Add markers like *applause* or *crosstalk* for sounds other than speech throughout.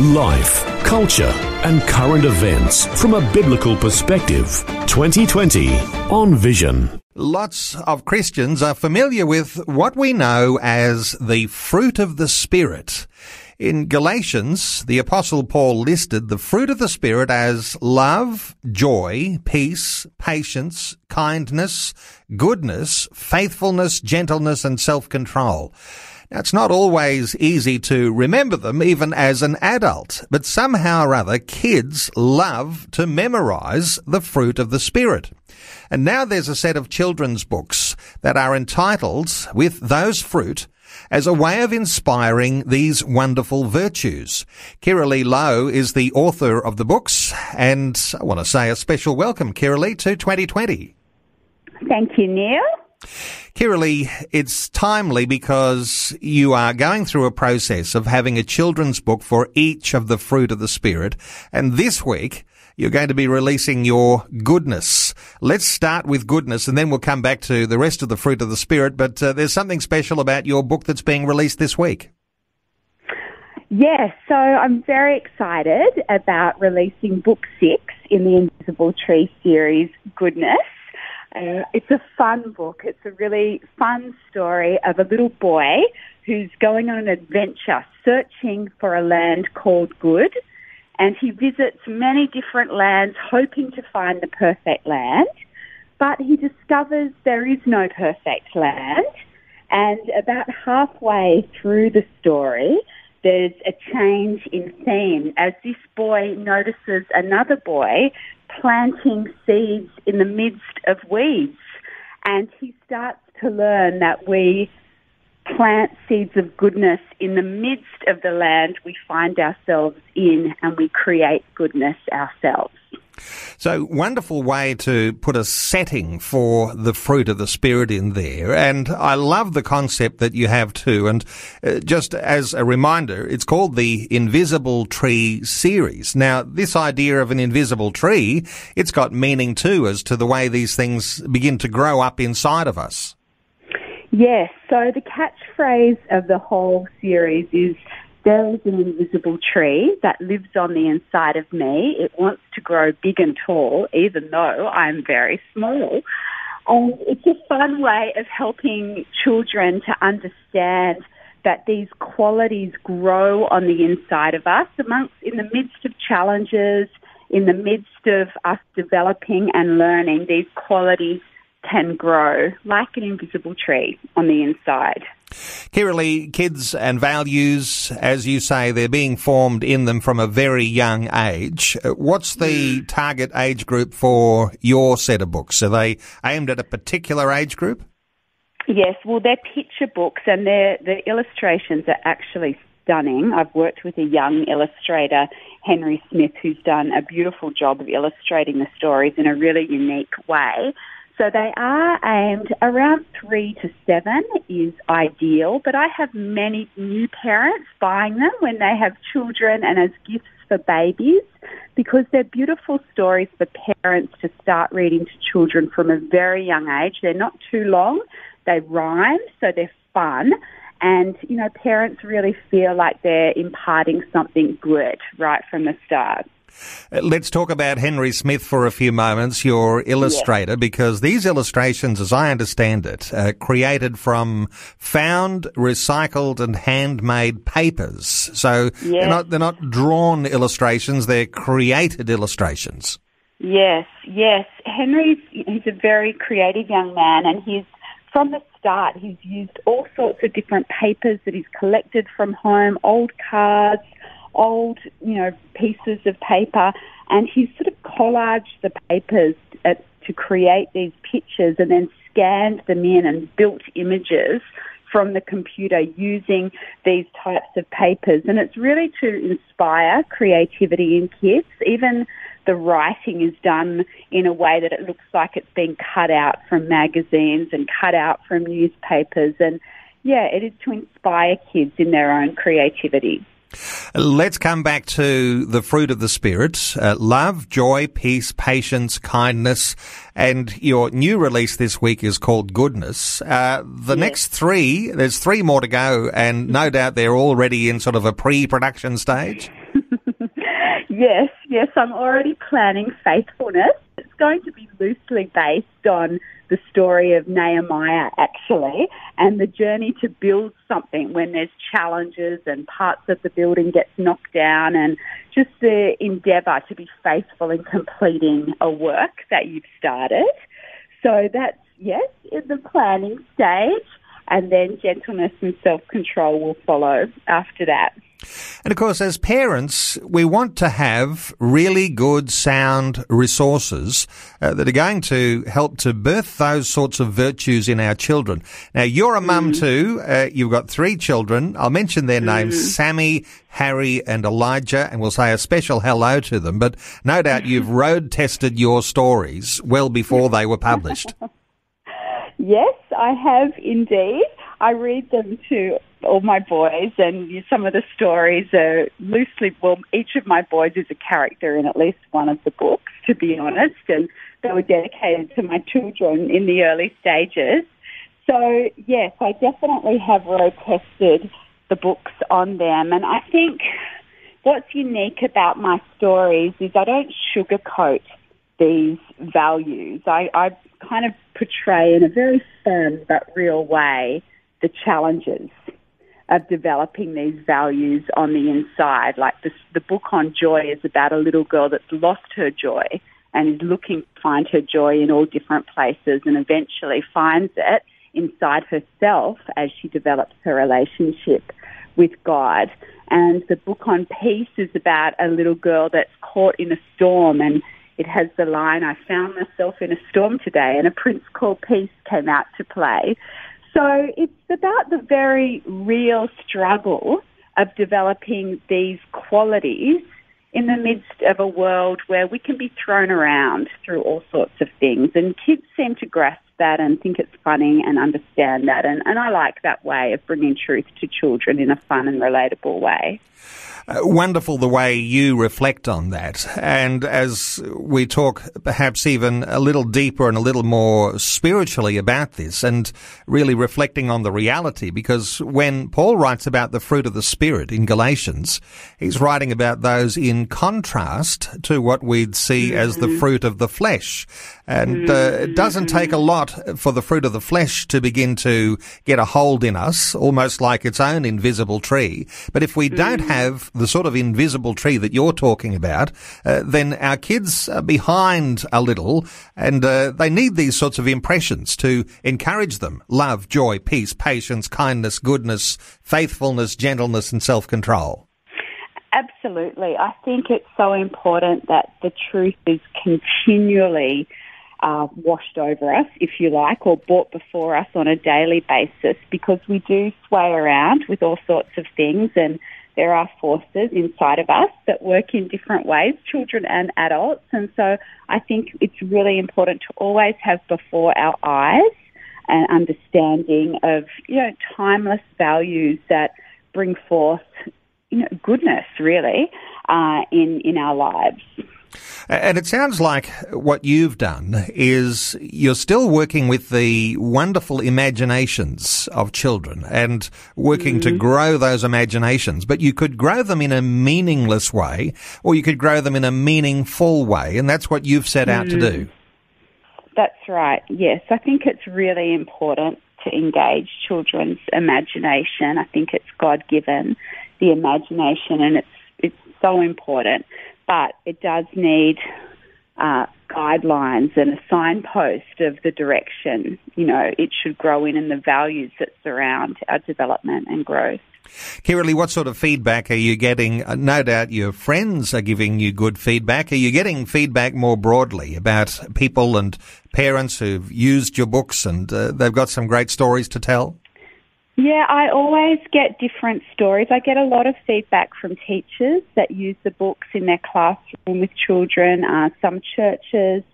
Life, culture, and current events from a biblical perspective. 2020 on Vision. Lots of Christians are familiar with what we know as the fruit of the Spirit. In Galatians, the apostle Paul listed the fruit of the Spirit as love, joy, peace, patience, kindness, goodness, faithfulness, gentleness, and self-control. Now, it's not always easy to remember them even as an adult, but somehow or other kids love to memorize the fruit of the Spirit. And now there's a set of children's books that are entitled with those fruit as a way of inspiring these wonderful virtues. Kiralee Lowe is the author of the books, and I want to say a special welcome, Kiralee, to 2020. Thank you, Neil. Kiralee, it's timely because you are going through a process of having a children's book for each of the fruit of the Spirit. And this week, you're going to be releasing your goodness. Let's start with goodness and then we'll come back to the rest of the fruit of the Spirit. But uh, there's something special about your book that's being released this week. Yes, so I'm very excited about releasing book six in the Invisible Tree series, Goodness. Uh, it's a fun book. It's a really fun story of a little boy who's going on an adventure searching for a land called Good. And he visits many different lands hoping to find the perfect land. But he discovers there is no perfect land. And about halfway through the story, there's a change in theme as this boy notices another boy planting seeds in the midst of weeds. And he starts to learn that we plant seeds of goodness in the midst of the land we find ourselves in and we create goodness ourselves. So wonderful way to put a setting for the fruit of the spirit in there. And I love the concept that you have too. And uh, just as a reminder, it's called the Invisible Tree series. Now, this idea of an invisible tree, it's got meaning too as to the way these things begin to grow up inside of us. Yes. So the catchphrase of the whole series is there is an invisible tree that lives on the inside of me. It wants to grow big and tall, even though I'm very small. And it's a fun way of helping children to understand that these qualities grow on the inside of us amongst in the midst of challenges, in the midst of us developing and learning, these qualities can grow like an invisible tree on the inside. Kiralee, kids and values, as you say, they're being formed in them from a very young age. Uh, what's the target age group for your set of books? Are they aimed at a particular age group? Yes, well, they're picture books and they're, the illustrations are actually stunning. I've worked with a young illustrator, Henry Smith, who's done a beautiful job of illustrating the stories in a really unique way. So they are aimed around three to seven is ideal, but I have many new parents buying them when they have children and as gifts for babies because they're beautiful stories for parents to start reading to children from a very young age. They're not too long. They rhyme, so they're fun. And, you know, parents really feel like they're imparting something good right from the start. Uh, let's talk about Henry Smith for a few moments, your illustrator, yes. because these illustrations, as I understand it, are created from found, recycled, and handmade papers. So they're not they're not drawn illustrations; they're created illustrations. Yes, yes. Henry's he's a very creative young man, and he's from the start he's used all sorts of different papers that he's collected from home, old cards old, you know, pieces of paper, and he sort of collaged the papers at, to create these pictures and then scanned them in and built images from the computer using these types of papers. And it's really to inspire creativity in kids. Even the writing is done in a way that it looks like it's been cut out from magazines and cut out from newspapers. And yeah, it is to inspire kids in their own creativity. Let's come back to the fruit of the Spirit uh, love, joy, peace, patience, kindness. And your new release this week is called Goodness. Uh, the yes. next three, there's three more to go, and no *laughs* doubt they're already in sort of a pre production stage. *laughs* yes, yes, I'm already planning faithfulness. Going to be loosely based on the story of Nehemiah actually and the journey to build something when there's challenges and parts of the building gets knocked down and just the endeavour to be faithful in completing a work that you've started. So that's, yes, in the planning stage and then gentleness and self-control will follow after that. And of course, as parents, we want to have really good, sound resources uh, that are going to help to birth those sorts of virtues in our children. Now, you're a mum mm. too. Uh, you've got three children. I'll mention their mm. names, Sammy, Harry and Elijah, and we'll say a special hello to them. But no doubt you've *laughs* road tested your stories well before they were published. *laughs* yes, I have indeed. I read them to all my boys, and some of the stories are loosely. Well, each of my boys is a character in at least one of the books, to be honest, and they were dedicated to my children in the early stages. So yes, I definitely have road tested the books on them, and I think what's unique about my stories is I don't sugarcoat these values. I, I kind of portray in a very firm but real way the challenges of developing these values on the inside. Like this, the book on joy is about a little girl that's lost her joy and is looking to find her joy in all different places and eventually finds it inside herself as she develops her relationship with God. And the book on peace is about a little girl that's caught in a storm and it has the line, I found myself in a storm today and a prince called peace came out to play. So it's about the very real struggle of developing these qualities in the midst of a world where we can be thrown around through all sorts of things. And kids seem to grasp that and think it's funny and understand that. And, and I like that way of bringing truth to children in a fun and relatable way. Uh, wonderful the way you reflect on that. And as we talk perhaps even a little deeper and a little more spiritually about this and really reflecting on the reality, because when Paul writes about the fruit of the Spirit in Galatians, he's writing about those in contrast to what we'd see as the mm-hmm. fruit of the flesh. And uh, it doesn't take a lot for the fruit of the flesh to begin to get a hold in us, almost like its own invisible tree. But if we don't mm. have the sort of invisible tree that you're talking about, uh, then our kids are behind a little and uh, they need these sorts of impressions to encourage them. Love, joy, peace, patience, kindness, goodness, faithfulness, gentleness and self-control. Absolutely. I think it's so important that the truth is continually uh, washed over us, if you like, or brought before us on a daily basis because we do sway around with all sorts of things and there are forces inside of us that work in different ways, children and adults. And so I think it's really important to always have before our eyes an understanding of, you know, timeless values that bring forth, you know, goodness really uh, in, in our lives. And it sounds like what you've done is you're still working with the wonderful imaginations of children and working mm-hmm. to grow those imaginations, but you could grow them in a meaningless way or you could grow them in a meaningful way. And that's what you've set out mm-hmm. to do. That's right. Yes. I think it's really important to engage children's imagination. I think it's God given, the imagination, and it's, it's so important but it does need uh, guidelines and a signpost of the direction, you know, it should grow in and the values that surround our development and growth. Kiralee, what sort of feedback are you getting? Uh, no doubt your friends are giving you good feedback. Are you getting feedback more broadly about people and parents who've used your books and uh, they've got some great stories to tell? Yeah, I always get different stories. I get a lot of feedback from teachers that use the books in their classroom with children, uh, some churches,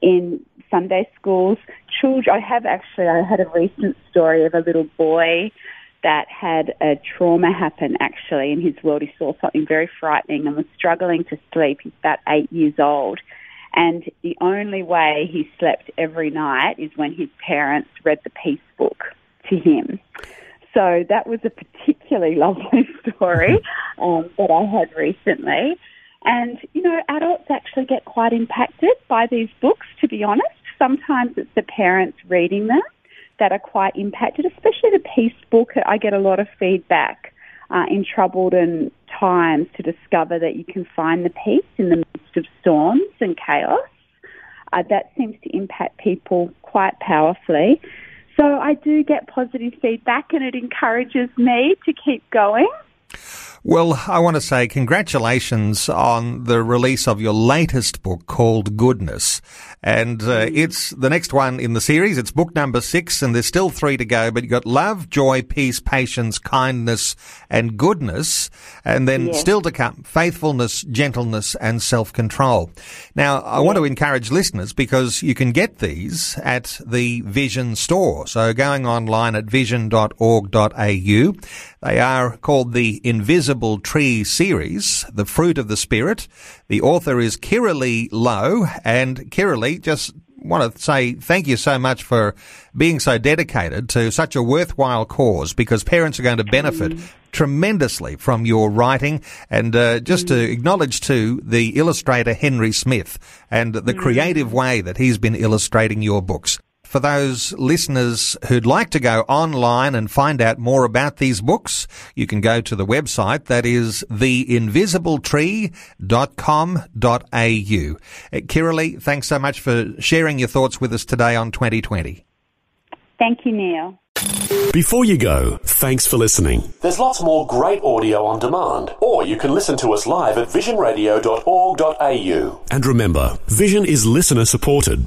in Sunday schools. Children, I have actually, I had a recent story of a little boy that had a trauma happen actually in his world. He saw something very frightening and was struggling to sleep. He's about eight years old. And the only way he slept every night is when his parents read the peace book to him. So that was a particularly *laughs* lovely story *laughs* um, that I had recently. And, you know, adults actually get quite impacted by these books, to be honest. Sometimes it's the parents reading them that are quite impacted, especially the peace book. I get a lot of feedback uh, in troubled and times to discover that you can find the peace in the midst of storms and chaos. Uh, that seems to impact people quite powerfully. So I do get positive feedback and it encourages me to keep going. Well, I want to say congratulations on the release of your latest book called Goodness. And uh, it's the next one in the series. It's book number six, and there's still three to go. But you've got love, joy, peace, patience, kindness, and goodness. And then yes. still to come, faithfulness, gentleness, and self control. Now, I want to encourage listeners because you can get these at the Vision store. So going online at vision.org.au, they are called the Invisible Tree series, The Fruit of the Spirit. The author is Kiralee Lowe, and Kiralee, just want to say thank you so much for being so dedicated to such a worthwhile cause because parents are going to benefit mm. tremendously from your writing and uh, just mm. to acknowledge too the illustrator Henry Smith and the mm. creative way that he's been illustrating your books for those listeners who'd like to go online and find out more about these books, you can go to the website that is theinvisibletree.com.au. Uh, Kiralee, thanks so much for sharing your thoughts with us today on 2020. Thank you, Neil. Before you go, thanks for listening. There's lots more great audio on demand, or you can listen to us live at visionradio.org.au. And remember, Vision is listener supported.